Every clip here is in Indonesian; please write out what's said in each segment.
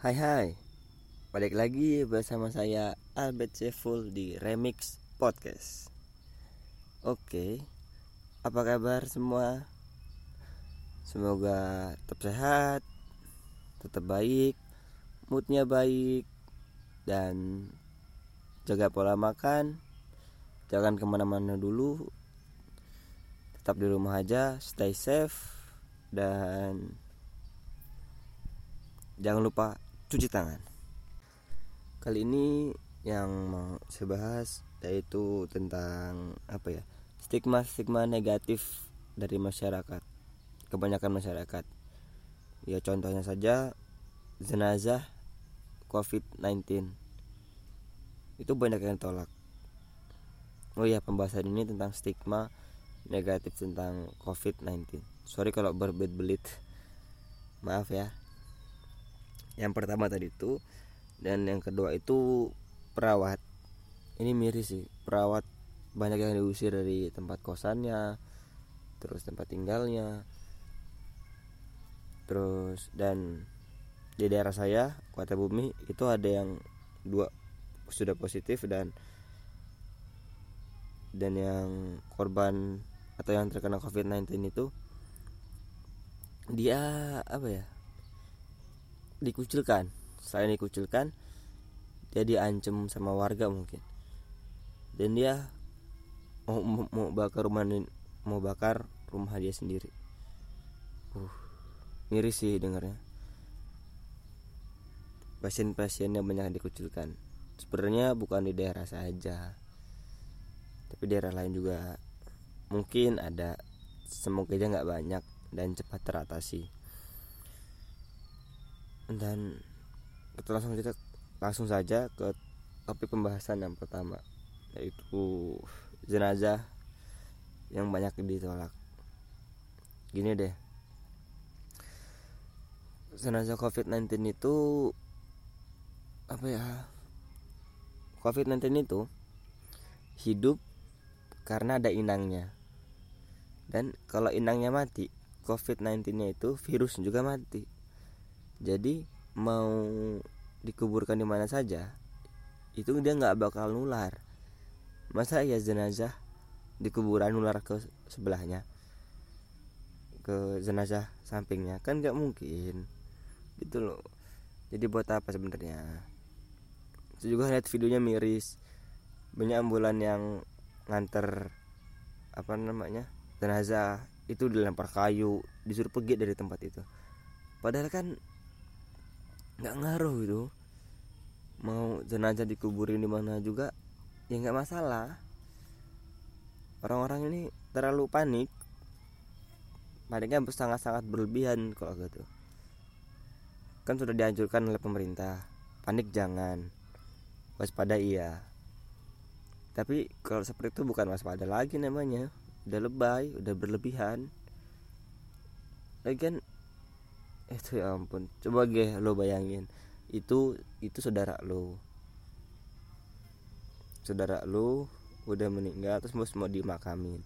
Hai hai. Balik lagi bersama saya Albert Seful di Remix Podcast. Oke Apa kabar semua? Semoga tetap sehat Tetap baik Moodnya baik Dan Jaga pola makan. Jangan ke mana-mana dulu. Tetap di rumah aja Stay safe Dan Jangan lupa cuci tangan. Kali ini yang mau saya bahas yaitu tentang apa ya? Stigma-stigma negatif dari masyarakat. Kebanyakan masyarakat. Ya contohnya saja jenazah COVID-19. Itu banyak yang tolak. Oh ya, pembahasan ini tentang stigma negatif tentang COVID-19. Sorry kalau berbelit-belit. Maaf ya yang pertama tadi itu dan yang kedua itu perawat. Ini miris sih perawat banyak yang diusir dari tempat kosannya terus tempat tinggalnya. Terus dan di daerah saya kota bumi itu ada yang dua sudah positif dan dan yang korban atau yang terkena covid-19 itu dia apa ya dikucilkan. Selain dikucilkan dia diancam sama warga mungkin. Dan dia mau, mau, mau bakar rumah mau bakar rumah dia sendiri. Uh miris sih dengarnya. Pasien-pasiennya banyak dikucilkan. Sebenarnya bukan di daerah saja tapi daerah lain juga. Mungkin ada semoga aja nggak banyak dan cepat teratasi dan kita langsung kita langsung saja ke topik pembahasan yang pertama yaitu jenazah yang banyak ditolak. Gini deh. Jenazah covid-19 itu apa ya covid-19 itu hidup karena ada inangnya. Dan kalau inangnya mati covid-19 nya itu virus juga mati jadi mau dikuburkan di mana saja itu dia nggak bakal nular. Masa ya jenazah di kuburan nular ke sebelahnya? Ke jenazah sampingnya? Kan nggak mungkin. Gitu loh. Jadi buat apa sebenarnya? Itu juga lihat videonya miris. Banyak ambulan yang nganter apa namanya jenazah itu dilempar kayu disuruh pergi dari tempat itu. Padahal kan nggak ngaruh gitu mau jenazah dikuburin di mana juga ya nggak masalah. Orang-orang ini terlalu panik. Paniknya sangat-sangat berlebihan kalau gitu. Kan sudah dianjurkan oleh pemerintah. Panik jangan. Waspada iya. Tapi kalau seperti itu bukan waspada lagi namanya. Udah lebay udah berlebihan. Lagian itu ya ampun. Coba ge lo bayangin. Itu itu saudara lo. Saudara lo udah meninggal terus mau mau dimakamin.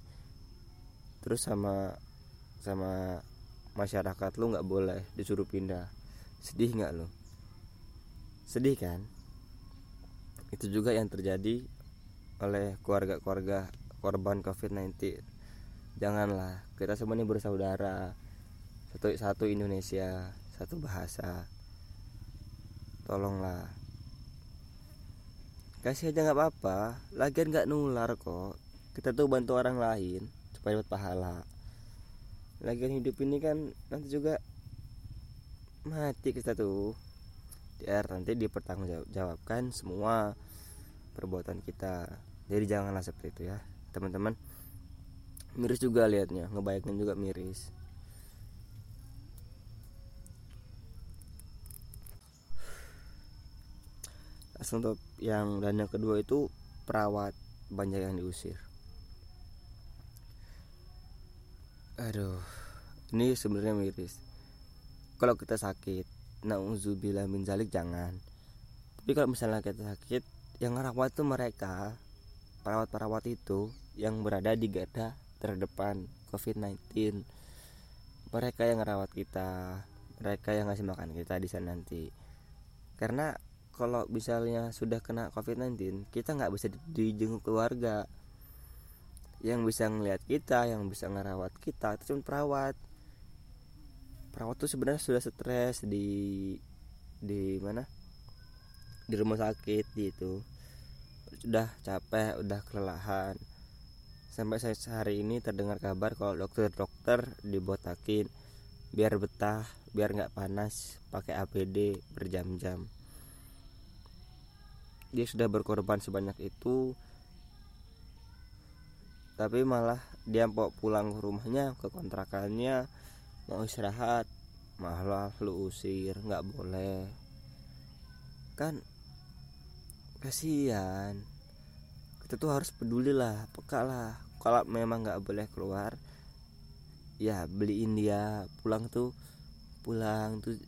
Terus sama sama masyarakat lo nggak boleh disuruh pindah. Sedih nggak lo? Sedih kan? Itu juga yang terjadi oleh keluarga-keluarga korban COVID-19 janganlah kita semua ini bersaudara satu satu Indonesia satu bahasa. Tolonglah. Kasih aja nggak apa-apa. Lagian nggak nular kok. Kita tuh bantu orang lain supaya dapat pahala. Lagian hidup ini kan nanti juga mati kita tuh. Biar nanti dipertanggungjawabkan semua perbuatan kita. Jadi janganlah seperti itu ya teman-teman. Miris juga liatnya ngebayangin juga miris untuk yang dan yang kedua itu perawat banyak yang diusir. Aduh ini sebenarnya miris. Kalau kita sakit nauzubillah min zalik jangan. Tapi kalau misalnya kita sakit yang ngerawat itu mereka perawat-perawat itu yang berada di garda terdepan COVID-19 mereka yang ngerawat kita mereka yang ngasih makan kita di sana nanti. Karena kalau misalnya sudah kena covid-19 kita nggak bisa dijenguk keluarga. Yang bisa ngelihat kita yang bisa ngerawat kita itu cuma perawat. Perawat tuh sebenarnya sudah stres di di mana? Di rumah sakit gitu. Sudah capek udah kelelahan. Sampai saya hari ini terdengar kabar kalau dokter-dokter dibotakin biar betah biar nggak panas pakai APD berjam-jam dia sudah berkorban sebanyak itu tapi malah dia mau pulang ke rumahnya ke kontrakannya mau istirahat. Malah lu usir nggak boleh. Kan kasihan. Kita tuh harus peduli lah peka lah. Kalau memang nggak boleh keluar ya beliin dia pulang tuh pulang tuh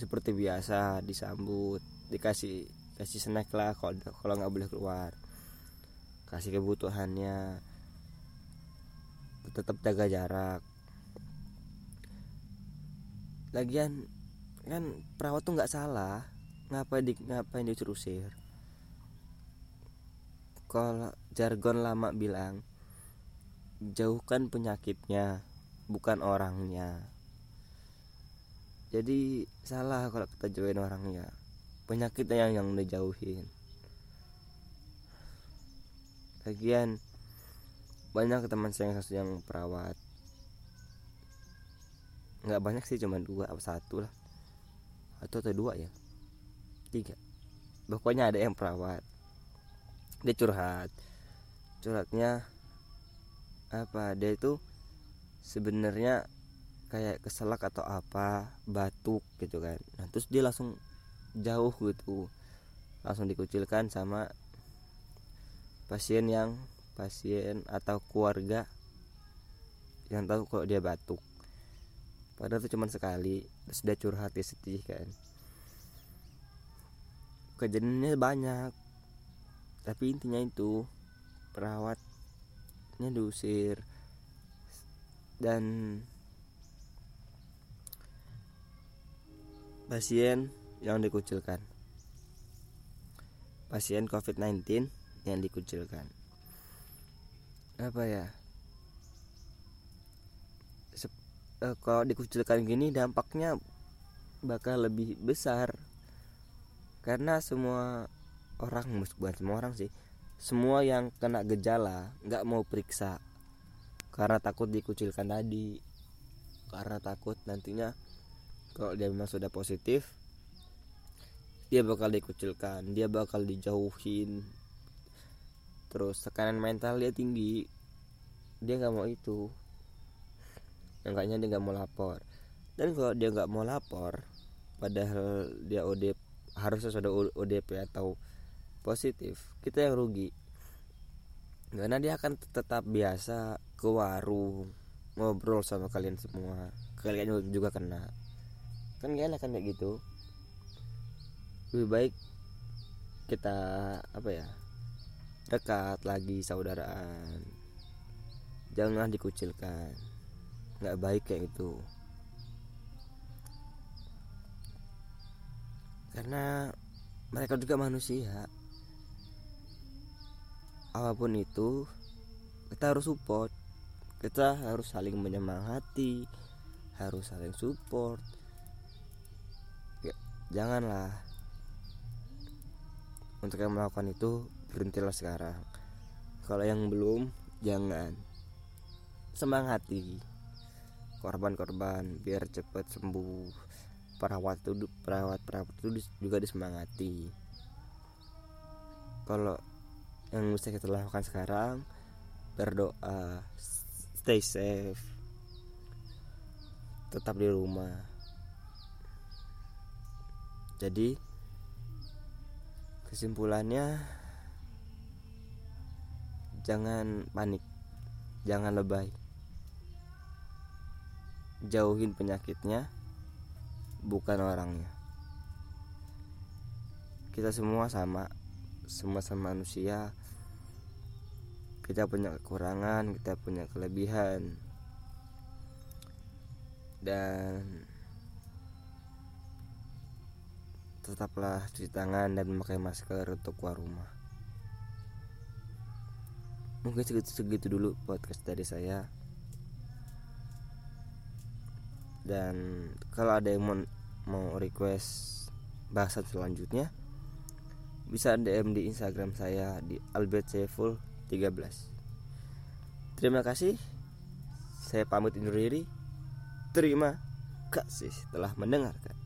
seperti biasa disambut dikasih kasih snack lah kalau kalau nggak boleh keluar. Kasih kebutuhannya. Tetap jaga jarak. Lagian kan perawat tuh nggak salah. Ngapain di ngapain dicerusir kalau jargon lama bilang jauhkan penyakitnya bukan orangnya. Jadi salah kalau kita jauhin orangnya penyakitnya yang yang dijauhin lagian banyak teman saya yang perawat. Nggak banyak sih cuma dua atau satu lah. Atau atau dua ya? Tiga. Pokoknya ada yang perawat. Dia curhat. Curhatnya apa? Dia itu sebenarnya kayak keselak atau apa batuk gitu kan. Nah terus dia langsung jauh gitu. Langsung dikucilkan sama pasien yang pasien atau keluarga yang tahu kalau dia batuk. Padahal itu cuma sekali terus dia curhat dia sedih kan. Kejadiannya banyak tapi intinya itu perawatnya diusir. Dan pasien yang dikucilkan. Pasien covid-19 yang dikucilkan. Apa ya? Sep, uh, kalau dikucilkan gini dampaknya bakal lebih besar. Karena semua orang bukan semua orang sih semua yang kena gejala nggak mau periksa. Karena takut dikucilkan tadi. Karena takut nantinya kalau dia memang sudah positif dia bakal dikucilkan dia bakal dijauhin. Terus tekanan mental dia tinggi dia nggak mau itu. Enggaknya dia nggak mau lapor. Dan kalau dia nggak mau lapor padahal dia ODP harusnya sudah ODP atau positif kita yang rugi. Karena dia akan tetap biasa ke warung ngobrol sama kalian semua. Kalian juga kena. Kan gak enak kan kayak gitu lebih baik kita apa ya dekat lagi saudaraan. Jangan dikucilkan. Nggak baik kayak itu karena mereka juga manusia. Apa pun itu kita harus support. Kita harus saling menyemangati harus saling support. Ya, janganlah untuk yang melakukan itu berhentilah sekarang. Kalau yang belum jangan. Semangati korban-korban biar cepat sembuh. Perawat itu perawat perawat itu juga disemangati. Kalau yang bisa kita lakukan sekarang berdoa. Stay safe. Tetap di rumah. Jadi kesimpulannya jangan panik. Jangan lebay. Jauhin penyakitnya bukan orangnya. Kita semua sama. Semua sama manusia. Kita punya kekurangan kita punya kelebihan. Dan tetaplah cuci tangan dan memakai masker untuk keluar rumah. Mungkin segitu segitu dulu podcast dari saya. Dan kalau ada yang mau mau request bahasan selanjutnya bisa DM di Instagram saya di Albert 13 terima kasih. Saya pamit undur diri. Terima kasih telah mendengarkan